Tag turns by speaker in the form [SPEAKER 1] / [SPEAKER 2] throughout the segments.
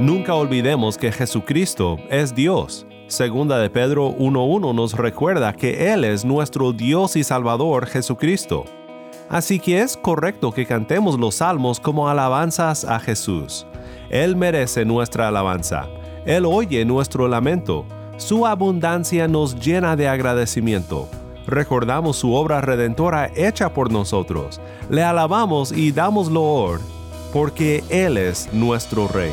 [SPEAKER 1] Nunca olvidemos que Jesucristo es Dios. Segunda de Pedro 1.1 nos recuerda que Él es nuestro Dios y Salvador Jesucristo. Así que es correcto que cantemos los salmos como alabanzas a Jesús. Él merece nuestra alabanza. Él oye nuestro lamento. Su abundancia nos llena de agradecimiento. Recordamos su obra redentora hecha por nosotros. Le alabamos y damos loor, porque Él es nuestro Rey.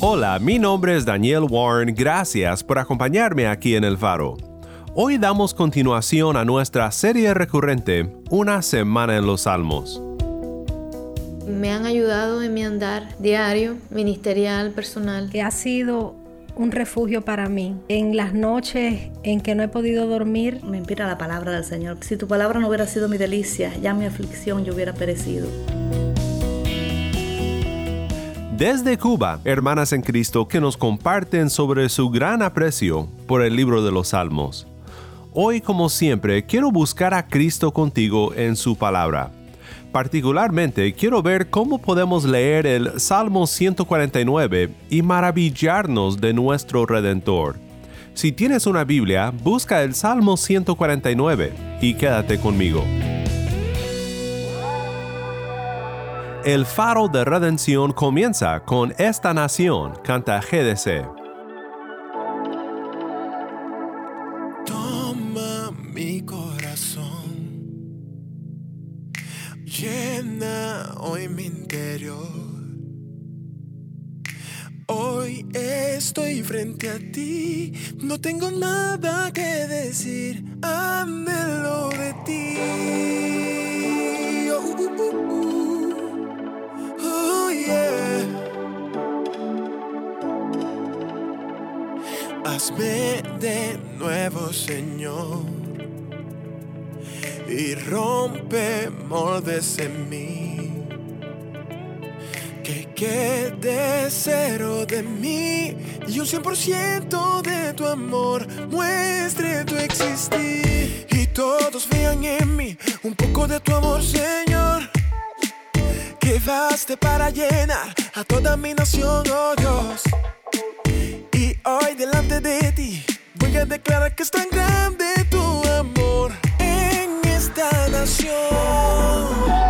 [SPEAKER 1] Hola, mi nombre es Daniel Warren, gracias por acompañarme aquí en El Faro. Hoy damos continuación a nuestra serie recurrente, Una Semana en los Salmos.
[SPEAKER 2] Me han ayudado en mi andar diario, ministerial, personal.
[SPEAKER 3] Que ha sido un refugio para mí. En las noches en que no he podido dormir.
[SPEAKER 4] Me inspira la palabra del Señor. Si tu palabra no hubiera sido mi delicia, ya mi aflicción yo hubiera perecido.
[SPEAKER 1] Desde Cuba, hermanas en Cristo que nos comparten sobre su gran aprecio por el libro de los Salmos. Hoy, como siempre, quiero buscar a Cristo contigo en su palabra. Particularmente quiero ver cómo podemos leer el Salmo 149 y maravillarnos de nuestro Redentor. Si tienes una Biblia, busca el Salmo 149 y quédate conmigo. El faro de redención comienza con Esta nación, canta GDC.
[SPEAKER 5] Toma mi corazón, llena hoy mi interior. Hoy estoy frente a ti, no tengo nada que decir, anhelo de ti. Oh, uh, uh, uh. Hazme de nuevo, Señor, y rompe moldes en mí. Que quede cero de mí y un 100% de tu amor muestre tu existir. Y todos vean en mí un poco de tu amor, Señor. Que baste para llenar a toda mi nación, oh Dios. Hoy delante de ti voy a declarar que es tan grande tu amor en esta nación.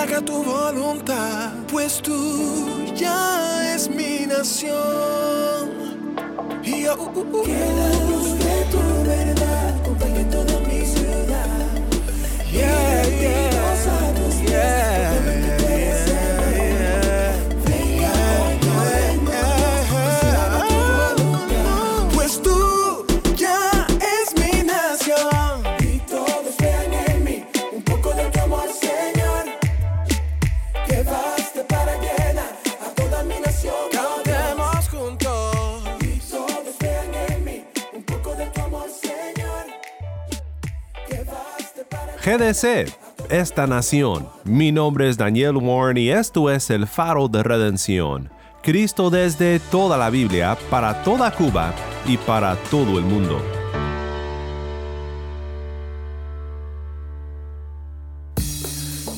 [SPEAKER 5] Haga tu voluntad. Pues tú ya es mi nación.
[SPEAKER 6] yo. Que la luz de tu verdad acompañe toda mi ciudad. Yeah, yeah,
[SPEAKER 1] GDC, esta nación. Mi nombre es Daniel Warren y esto es el faro de redención. Cristo desde toda la Biblia, para toda Cuba y para todo el mundo.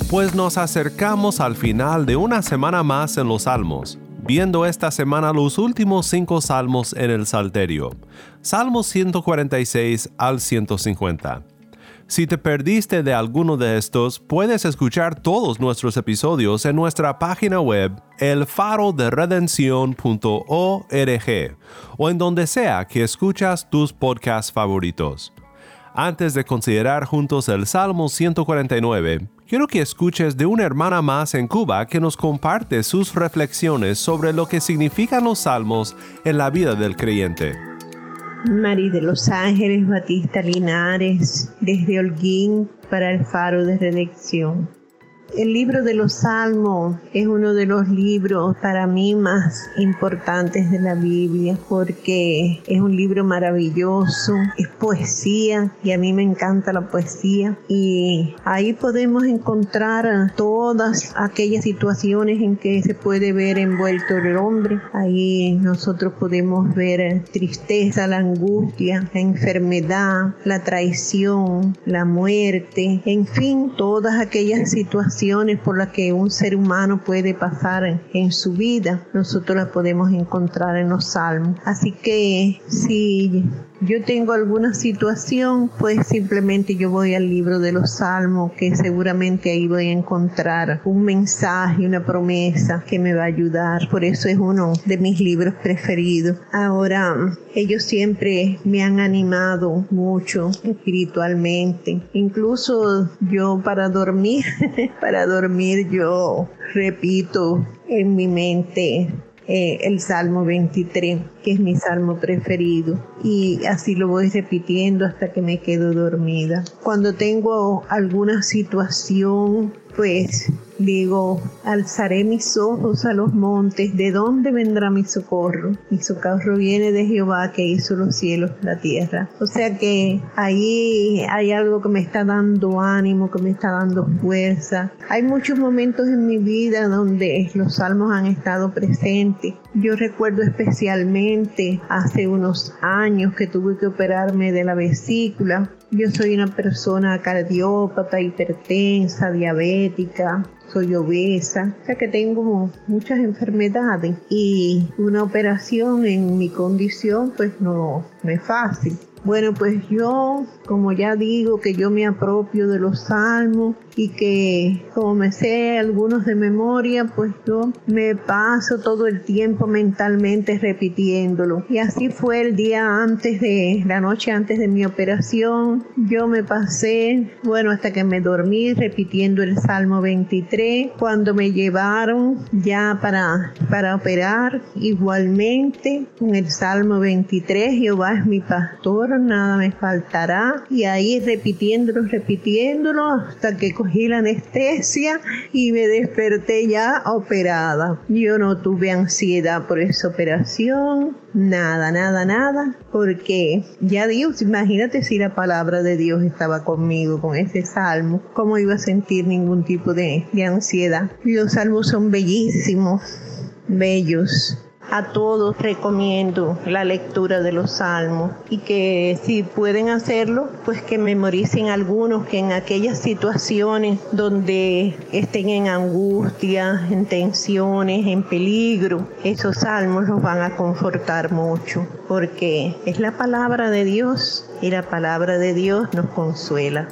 [SPEAKER 1] Pues nos acercamos al final de una semana más en los Salmos, viendo esta semana los últimos cinco salmos en el Salterio, Salmos 146 al 150. Si te perdiste de alguno de estos, puedes escuchar todos nuestros episodios en nuestra página web elfaroderedencion.org o en donde sea que escuchas tus podcasts favoritos. Antes de considerar juntos el Salmo 149, quiero que escuches de una hermana más en Cuba que nos comparte sus reflexiones sobre lo que significan los salmos en la vida del creyente.
[SPEAKER 7] Mari de los Ángeles Batista Linares, desde Holguín para el Faro de Redención. El libro de los Salmos es uno de los libros para mí más importantes de la Biblia porque es un libro maravilloso, es poesía y a mí me encanta la poesía y ahí podemos encontrar todas aquellas situaciones en que se puede ver envuelto el hombre. Ahí nosotros podemos ver tristeza, la angustia, la enfermedad, la traición, la muerte, en fin, todas aquellas situaciones por las que un ser humano puede pasar en su vida, nosotros las podemos encontrar en los salmos. Así que si yo tengo alguna situación, pues simplemente yo voy al libro de los salmos, que seguramente ahí voy a encontrar un mensaje, una promesa que me va a ayudar. Por eso es uno de mis libros preferidos. Ahora, ellos siempre me han animado mucho espiritualmente. Incluso yo para dormir, para dormir yo repito en mi mente eh, el Salmo 23, que es mi salmo preferido. Y así lo voy repitiendo hasta que me quedo dormida. Cuando tengo alguna situación, pues digo, alzaré mis ojos a los montes, ¿de dónde vendrá mi socorro? Mi socorro viene de Jehová que hizo los cielos, la tierra. O sea que ahí hay algo que me está dando ánimo, que me está dando fuerza. Hay muchos momentos en mi vida donde los salmos han estado presentes. Yo recuerdo especialmente hace unos años que tuve que operarme de la vesícula. Yo soy una persona cardiópata, hipertensa, diabética, soy obesa, o sea que tengo muchas enfermedades y una operación en mi condición pues no, no es fácil. Bueno, pues yo, como ya digo, que yo me apropio de los salmos y que como me sé algunos de memoria, pues yo me paso todo el tiempo mentalmente repitiéndolo. Y así fue el día antes de, la noche antes de mi operación. Yo me pasé, bueno, hasta que me dormí repitiendo el Salmo 23. Cuando me llevaron ya para, para operar, igualmente con el Salmo 23, Jehová es mi pastor nada me faltará. Y ahí repitiéndolo, repitiéndolo, hasta que cogí la anestesia y me desperté ya operada. Yo no tuve ansiedad por esa operación, nada, nada, nada, porque ya Dios, imagínate si la palabra de Dios estaba conmigo con ese salmo, cómo iba a sentir ningún tipo de, de ansiedad. Los salmos son bellísimos, bellos a todos recomiendo la lectura de los salmos y que si pueden hacerlo, pues que memoricen algunos que en aquellas situaciones donde estén en angustia, en tensiones, en peligro, esos salmos los van a confortar mucho, porque es la palabra de Dios y la palabra de Dios nos consuela.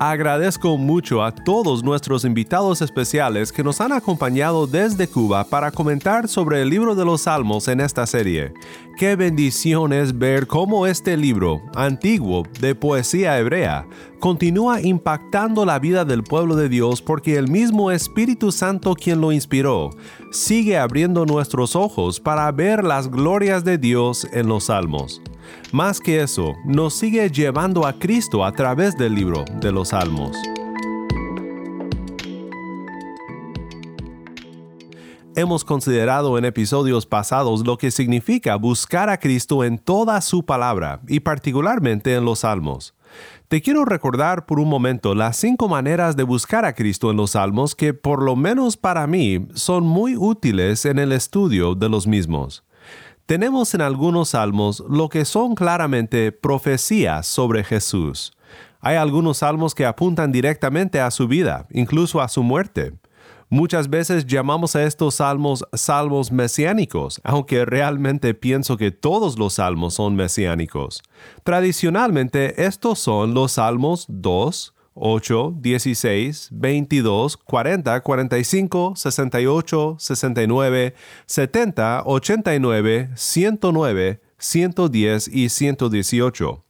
[SPEAKER 1] Agradezco mucho a todos nuestros invitados especiales que nos han acompañado desde Cuba para comentar sobre el libro de los Salmos en esta serie. Qué bendición es ver cómo este libro, antiguo, de poesía hebrea, continúa impactando la vida del pueblo de Dios porque el mismo Espíritu Santo quien lo inspiró, sigue abriendo nuestros ojos para ver las glorias de Dios en los Salmos. Más que eso, nos sigue llevando a Cristo a través del libro de los Salmos. Hemos considerado en episodios pasados lo que significa buscar a Cristo en toda su palabra y particularmente en los Salmos. Te quiero recordar por un momento las cinco maneras de buscar a Cristo en los Salmos que por lo menos para mí son muy útiles en el estudio de los mismos tenemos en algunos salmos lo que son claramente profecías sobre Jesús. Hay algunos salmos que apuntan directamente a su vida, incluso a su muerte. Muchas veces llamamos a estos salmos salmos mesiánicos, aunque realmente pienso que todos los salmos son mesiánicos. Tradicionalmente estos son los salmos 2, 8, 16, 22, 40, 45, 68, 69, 70, 89, 109, 110 y 118.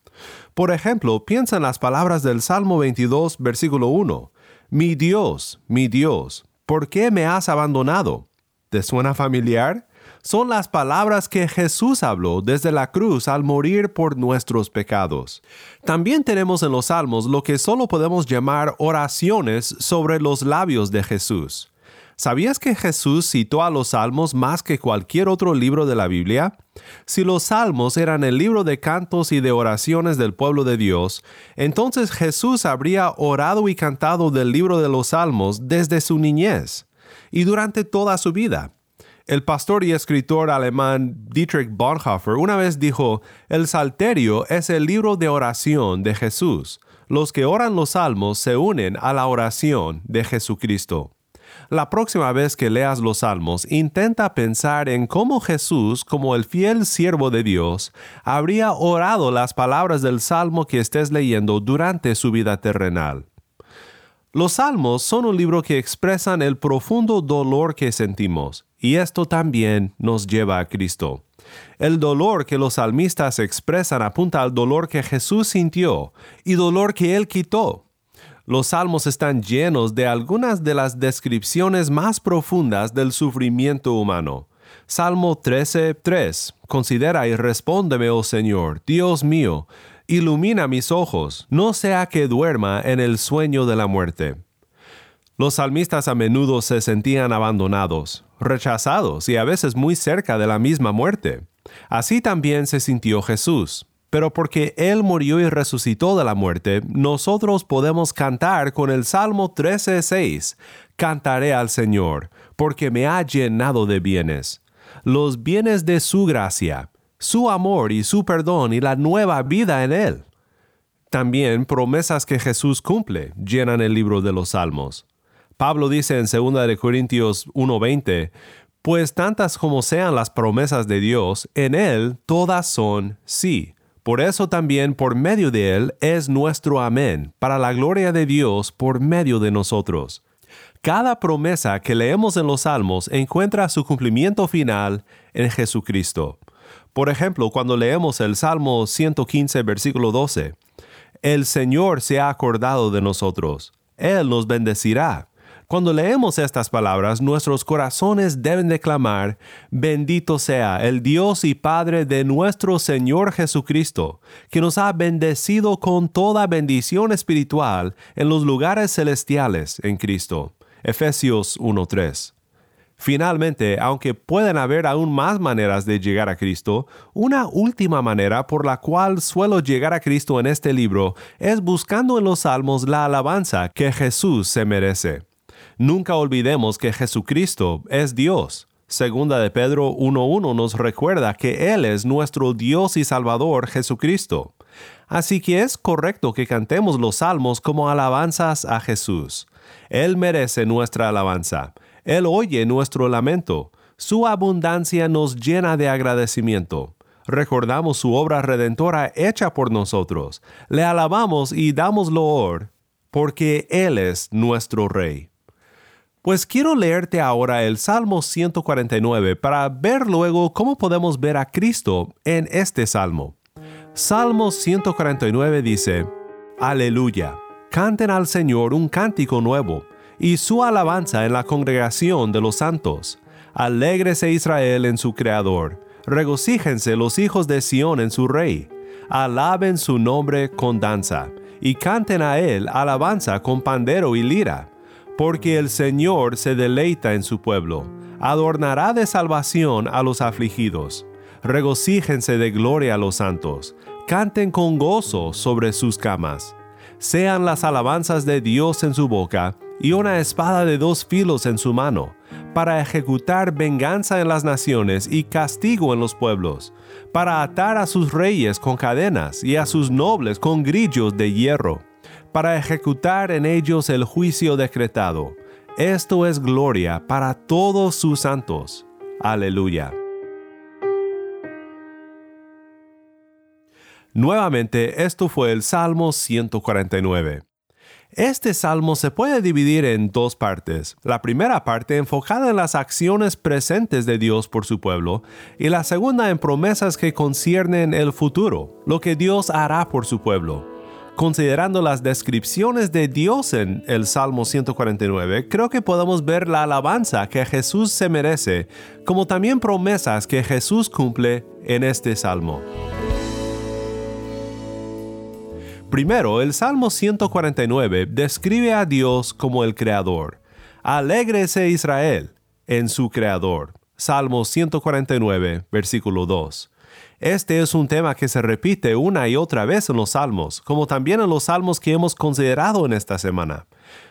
[SPEAKER 1] Por ejemplo, piensa en las palabras del Salmo 22, versículo 1. Mi Dios, mi Dios, ¿por qué me has abandonado? ¿Te suena familiar? Son las palabras que Jesús habló desde la cruz al morir por nuestros pecados. También tenemos en los Salmos lo que solo podemos llamar oraciones sobre los labios de Jesús. ¿Sabías que Jesús citó a los Salmos más que cualquier otro libro de la Biblia? Si los Salmos eran el libro de cantos y de oraciones del pueblo de Dios, entonces Jesús habría orado y cantado del libro de los Salmos desde su niñez y durante toda su vida. El pastor y escritor alemán Dietrich Bonhoeffer una vez dijo, el Salterio es el libro de oración de Jesús. Los que oran los salmos se unen a la oración de Jesucristo. La próxima vez que leas los salmos, intenta pensar en cómo Jesús, como el fiel siervo de Dios, habría orado las palabras del salmo que estés leyendo durante su vida terrenal. Los salmos son un libro que expresan el profundo dolor que sentimos, y esto también nos lleva a Cristo. El dolor que los salmistas expresan apunta al dolor que Jesús sintió y dolor que Él quitó. Los salmos están llenos de algunas de las descripciones más profundas del sufrimiento humano. Salmo 13:3 Considera y respóndeme, oh Señor, Dios mío, ilumina mis ojos, no sea que duerma en el sueño de la muerte. Los salmistas a menudo se sentían abandonados, rechazados y a veces muy cerca de la misma muerte. Así también se sintió Jesús. Pero porque Él murió y resucitó de la muerte, nosotros podemos cantar con el Salmo 13:6, Cantaré al Señor, porque me ha llenado de bienes, los bienes de su gracia, su amor y su perdón y la nueva vida en Él. También promesas que Jesús cumple llenan el libro de los Salmos. Pablo dice en 2 Corintios 1:20, pues tantas como sean las promesas de Dios, en Él todas son sí. Por eso también por medio de Él es nuestro amén, para la gloria de Dios por medio de nosotros. Cada promesa que leemos en los Salmos encuentra su cumplimiento final en Jesucristo. Por ejemplo, cuando leemos el Salmo 115, versículo 12, El Señor se ha acordado de nosotros, Él nos bendecirá. Cuando leemos estas palabras, nuestros corazones deben declamar, bendito sea el Dios y Padre de nuestro Señor Jesucristo, que nos ha bendecido con toda bendición espiritual en los lugares celestiales en Cristo. Efesios 1.3. Finalmente, aunque pueden haber aún más maneras de llegar a Cristo, una última manera por la cual suelo llegar a Cristo en este libro es buscando en los salmos la alabanza que Jesús se merece. Nunca olvidemos que Jesucristo es Dios. Segunda de Pedro 1.1 nos recuerda que Él es nuestro Dios y Salvador Jesucristo. Así que es correcto que cantemos los salmos como alabanzas a Jesús. Él merece nuestra alabanza. Él oye nuestro lamento. Su abundancia nos llena de agradecimiento. Recordamos su obra redentora hecha por nosotros. Le alabamos y damos loor porque Él es nuestro Rey. Pues quiero leerte ahora el Salmo 149 para ver luego cómo podemos ver a Cristo en este salmo. Salmo 149 dice, Aleluya, canten al Señor un cántico nuevo, y su alabanza en la congregación de los santos. Alégrese Israel en su Creador, regocíjense los hijos de Sión en su Rey, alaben su nombre con danza, y canten a él alabanza con pandero y lira porque el Señor se deleita en su pueblo, adornará de salvación a los afligidos. Regocíjense de gloria a los santos, canten con gozo sobre sus camas. Sean las alabanzas de Dios en su boca y una espada de dos filos en su mano, para ejecutar venganza en las naciones y castigo en los pueblos, para atar a sus reyes con cadenas y a sus nobles con grillos de hierro para ejecutar en ellos el juicio decretado. Esto es gloria para todos sus santos. Aleluya. Nuevamente, esto fue el Salmo 149. Este salmo se puede dividir en dos partes. La primera parte enfocada en las acciones presentes de Dios por su pueblo y la segunda en promesas que conciernen el futuro, lo que Dios hará por su pueblo considerando las descripciones de Dios en el Salmo 149, creo que podemos ver la alabanza que Jesús se merece, como también promesas que Jesús cumple en este Salmo. Primero, el Salmo 149 describe a Dios como el Creador. Alégrese Israel en su Creador. Salmo 149, versículo 2. Este es un tema que se repite una y otra vez en los salmos, como también en los salmos que hemos considerado en esta semana.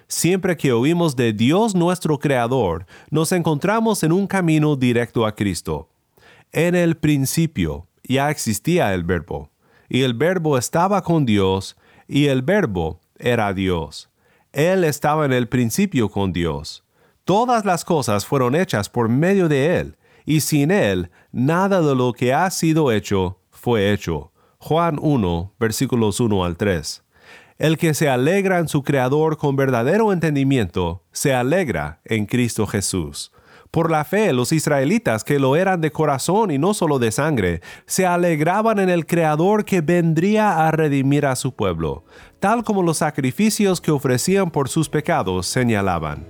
[SPEAKER 1] Siempre que oímos de Dios nuestro Creador, nos encontramos en un camino directo a Cristo. En el principio ya existía el verbo, y el verbo estaba con Dios, y el verbo era Dios. Él estaba en el principio con Dios. Todas las cosas fueron hechas por medio de Él, y sin Él nada de lo que ha sido hecho fue hecho. Juan 1, versículos 1 al 3. El que se alegra en su Creador con verdadero entendimiento, se alegra en Cristo Jesús. Por la fe, los israelitas que lo eran de corazón y no solo de sangre, se alegraban en el Creador que vendría a redimir a su pueblo, tal como los sacrificios que ofrecían por sus pecados señalaban.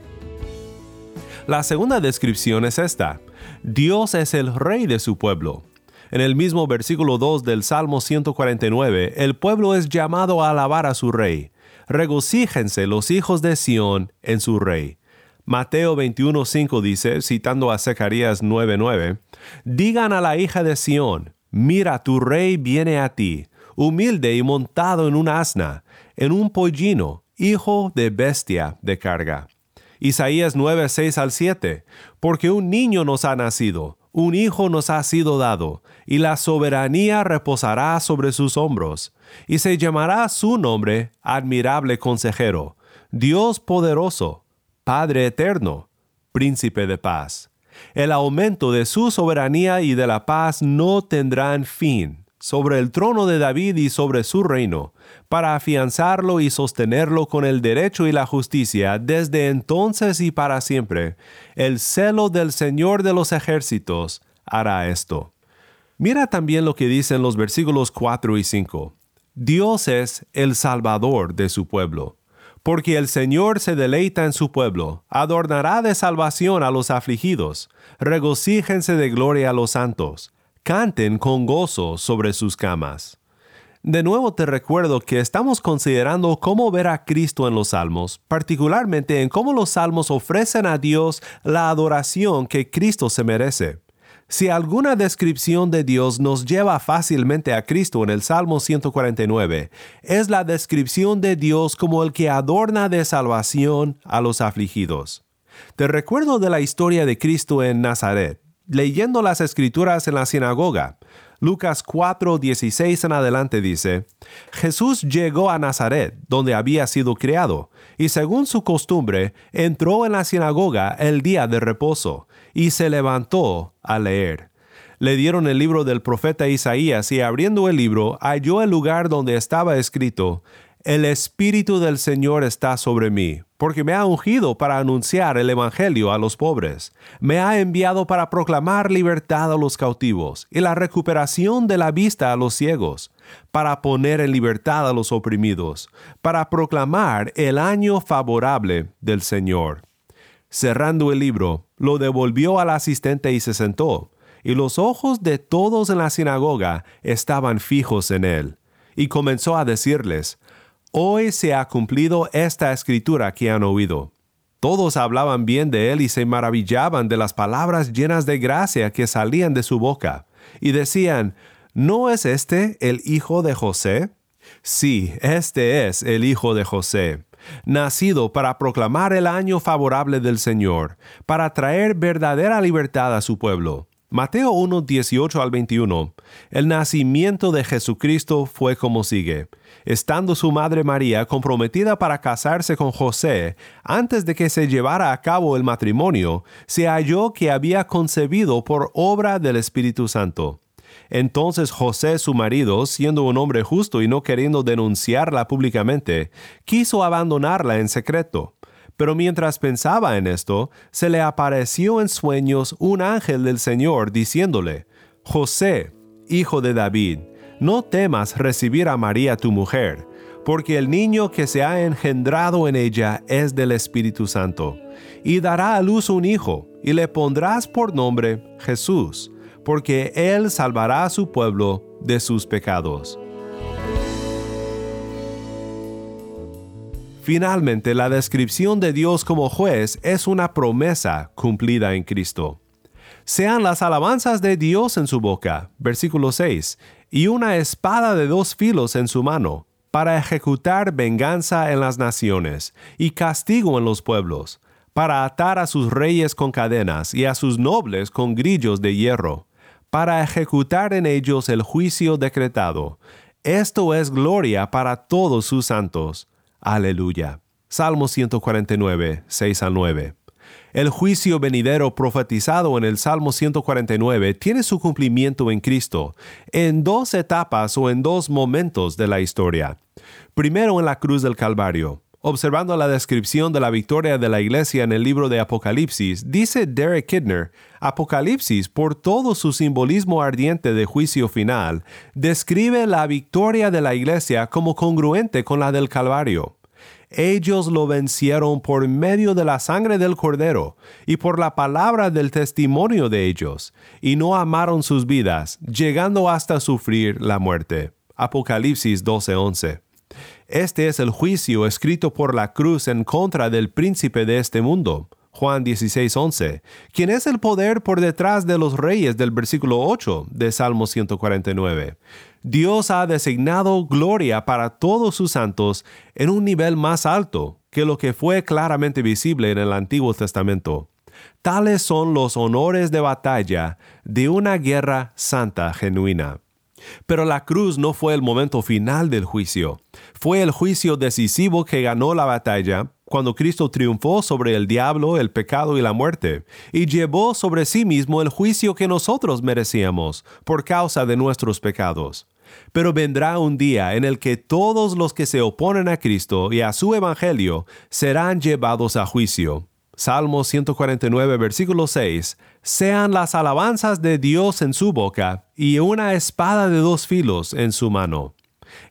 [SPEAKER 1] La segunda descripción es esta. Dios es el rey de su pueblo. En el mismo versículo 2 del Salmo 149, el pueblo es llamado a alabar a su rey. Regocíjense los hijos de Sión en su rey. Mateo 21:5 dice, citando a Zacarías 9:9, Digan a la hija de Sión, mira, tu rey viene a ti, humilde y montado en un asna, en un pollino, hijo de bestia de carga. Isaías 9, 6 al 7, porque un niño nos ha nacido, un hijo nos ha sido dado, y la soberanía reposará sobre sus hombros, y se llamará su nombre admirable consejero, Dios poderoso, Padre eterno, príncipe de paz. El aumento de su soberanía y de la paz no tendrán fin sobre el trono de David y sobre su reino, para afianzarlo y sostenerlo con el derecho y la justicia desde entonces y para siempre. El celo del Señor de los ejércitos hará esto. Mira también lo que dicen los versículos 4 y 5. Dios es el Salvador de su pueblo. Porque el Señor se deleita en su pueblo, adornará de salvación a los afligidos, regocíjense de gloria a los santos canten con gozo sobre sus camas. De nuevo te recuerdo que estamos considerando cómo ver a Cristo en los salmos, particularmente en cómo los salmos ofrecen a Dios la adoración que Cristo se merece. Si alguna descripción de Dios nos lleva fácilmente a Cristo en el Salmo 149, es la descripción de Dios como el que adorna de salvación a los afligidos. Te recuerdo de la historia de Cristo en Nazaret leyendo las escrituras en la sinagoga. Lucas 4, 16 en adelante dice, Jesús llegó a Nazaret, donde había sido criado, y según su costumbre, entró en la sinagoga el día de reposo, y se levantó a leer. Le dieron el libro del profeta Isaías, y abriendo el libro, halló el lugar donde estaba escrito, el Espíritu del Señor está sobre mí, porque me ha ungido para anunciar el Evangelio a los pobres. Me ha enviado para proclamar libertad a los cautivos y la recuperación de la vista a los ciegos, para poner en libertad a los oprimidos, para proclamar el año favorable del Señor. Cerrando el libro, lo devolvió al asistente y se sentó, y los ojos de todos en la sinagoga estaban fijos en él. Y comenzó a decirles, Hoy se ha cumplido esta escritura que han oído. Todos hablaban bien de él y se maravillaban de las palabras llenas de gracia que salían de su boca, y decían, ¿no es este el hijo de José? Sí, este es el hijo de José, nacido para proclamar el año favorable del Señor, para traer verdadera libertad a su pueblo. Mateo 1, 18 al 21. El nacimiento de Jesucristo fue como sigue. Estando su madre María comprometida para casarse con José, antes de que se llevara a cabo el matrimonio, se halló que había concebido por obra del Espíritu Santo. Entonces José su marido, siendo un hombre justo y no queriendo denunciarla públicamente, quiso abandonarla en secreto. Pero mientras pensaba en esto, se le apareció en sueños un ángel del Señor diciéndole, José, hijo de David, no temas recibir a María tu mujer, porque el niño que se ha engendrado en ella es del Espíritu Santo, y dará a luz un hijo, y le pondrás por nombre Jesús, porque él salvará a su pueblo de sus pecados. Finalmente, la descripción de Dios como juez es una promesa cumplida en Cristo. Sean las alabanzas de Dios en su boca, versículo 6, y una espada de dos filos en su mano, para ejecutar venganza en las naciones y castigo en los pueblos, para atar a sus reyes con cadenas y a sus nobles con grillos de hierro, para ejecutar en ellos el juicio decretado. Esto es gloria para todos sus santos Aleluya. Salmo 149, 6 al 9. El juicio venidero profetizado en el Salmo 149 tiene su cumplimiento en Cristo, en dos etapas o en dos momentos de la historia. Primero en la cruz del Calvario. Observando la descripción de la victoria de la iglesia en el libro de Apocalipsis, dice Derek Kidner, Apocalipsis, por todo su simbolismo ardiente de juicio final, describe la victoria de la iglesia como congruente con la del Calvario. Ellos lo vencieron por medio de la sangre del cordero y por la palabra del testimonio de ellos, y no amaron sus vidas, llegando hasta sufrir la muerte. Apocalipsis 12:11. Este es el juicio escrito por la cruz en contra del príncipe de este mundo. Juan 16:11, quien es el poder por detrás de los reyes del versículo 8 de Salmo 149. Dios ha designado gloria para todos sus santos en un nivel más alto que lo que fue claramente visible en el Antiguo Testamento. Tales son los honores de batalla de una guerra santa genuina. Pero la cruz no fue el momento final del juicio. Fue el juicio decisivo que ganó la batalla cuando Cristo triunfó sobre el diablo, el pecado y la muerte, y llevó sobre sí mismo el juicio que nosotros merecíamos por causa de nuestros pecados. Pero vendrá un día en el que todos los que se oponen a Cristo y a su Evangelio serán llevados a juicio. Salmo 149, versículo 6. Sean las alabanzas de Dios en su boca y una espada de dos filos en su mano.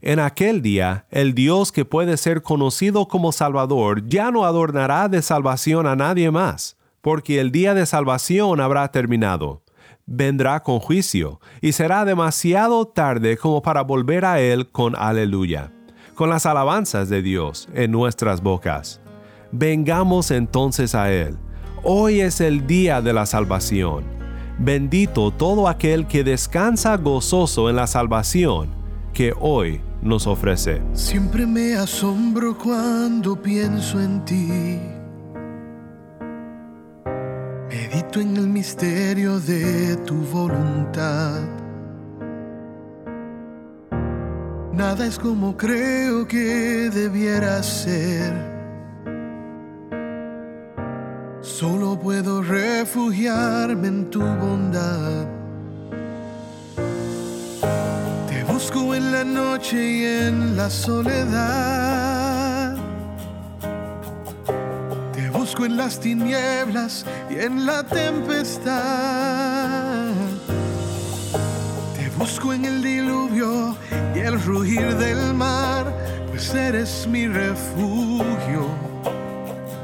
[SPEAKER 1] En aquel día, el Dios que puede ser conocido como Salvador ya no adornará de salvación a nadie más, porque el día de salvación habrá terminado vendrá con juicio, y será demasiado tarde como para volver a Él con aleluya, con las alabanzas de Dios en nuestras bocas. Vengamos entonces a Él. Hoy es el día de la salvación. Bendito todo aquel que descansa gozoso en la salvación que hoy nos ofrece.
[SPEAKER 6] Siempre me asombro cuando pienso en ti Medito en el misterio de tu voluntad. Nada es como creo que debiera ser. Solo puedo refugiarme en tu bondad. Te busco en la noche y en la soledad. Busco en las tinieblas y en la tempestad. Te busco en el diluvio y el rugir del mar, pues eres mi refugio.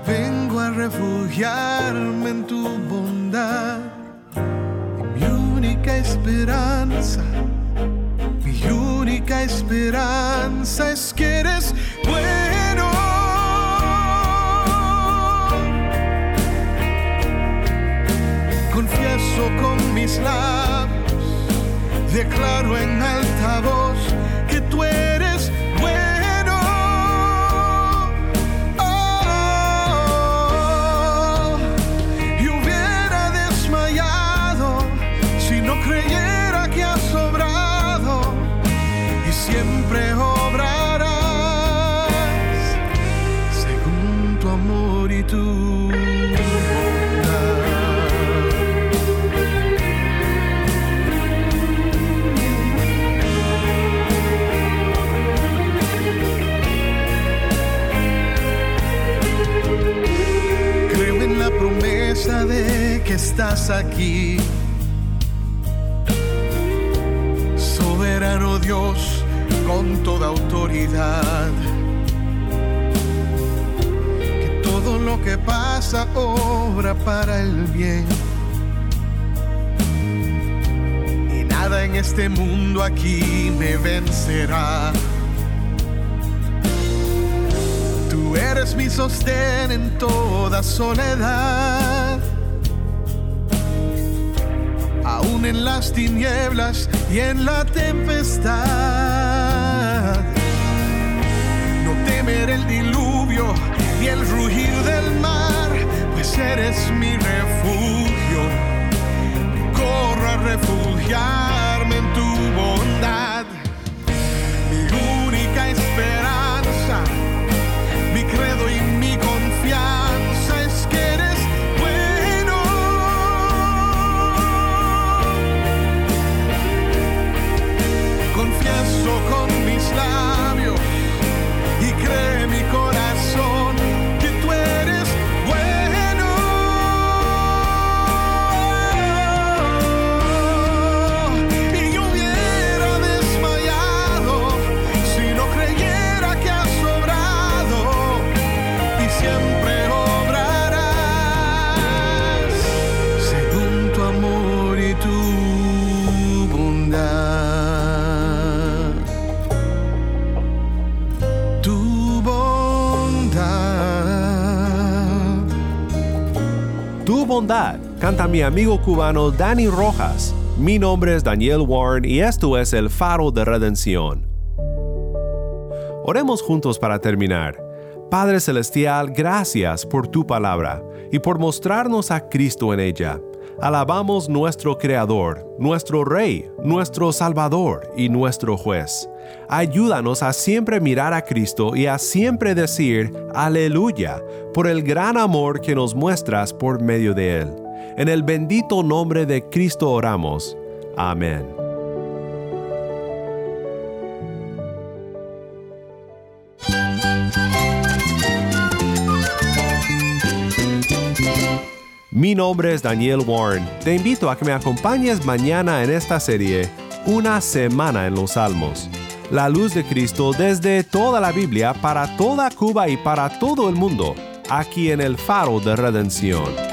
[SPEAKER 6] Vengo a refugiarme en tu bondad. Y mi única esperanza mi única esperanza es que eres bueno. cloud when I estás aquí. Soberano Dios con toda autoridad. Que todo lo que pasa obra para el bien. Y nada en este mundo aquí me vencerá. Tú eres mi sostén en toda soledad. En las tinieblas y en la tempestad. No temeré el diluvio ni el rugir del mar, pues eres mi refugio. Corro a refugiarme en tu bondad.
[SPEAKER 1] Mi amigo cubano Danny Rojas. Mi nombre es Daniel Warren y esto es el faro de redención. Oremos juntos para terminar. Padre Celestial, gracias por tu palabra y por mostrarnos a Cristo en ella. Alabamos nuestro Creador, nuestro Rey, nuestro Salvador y nuestro Juez. Ayúdanos a siempre mirar a Cristo y a siempre decir aleluya por el gran amor que nos muestras por medio de Él. En el bendito nombre de Cristo oramos. Amén. Mi nombre es Daniel Warren. Te invito a que me acompañes mañana en esta serie, Una semana en los Salmos. La luz de Cristo desde toda la Biblia para toda Cuba y para todo el mundo, aquí en el faro de redención.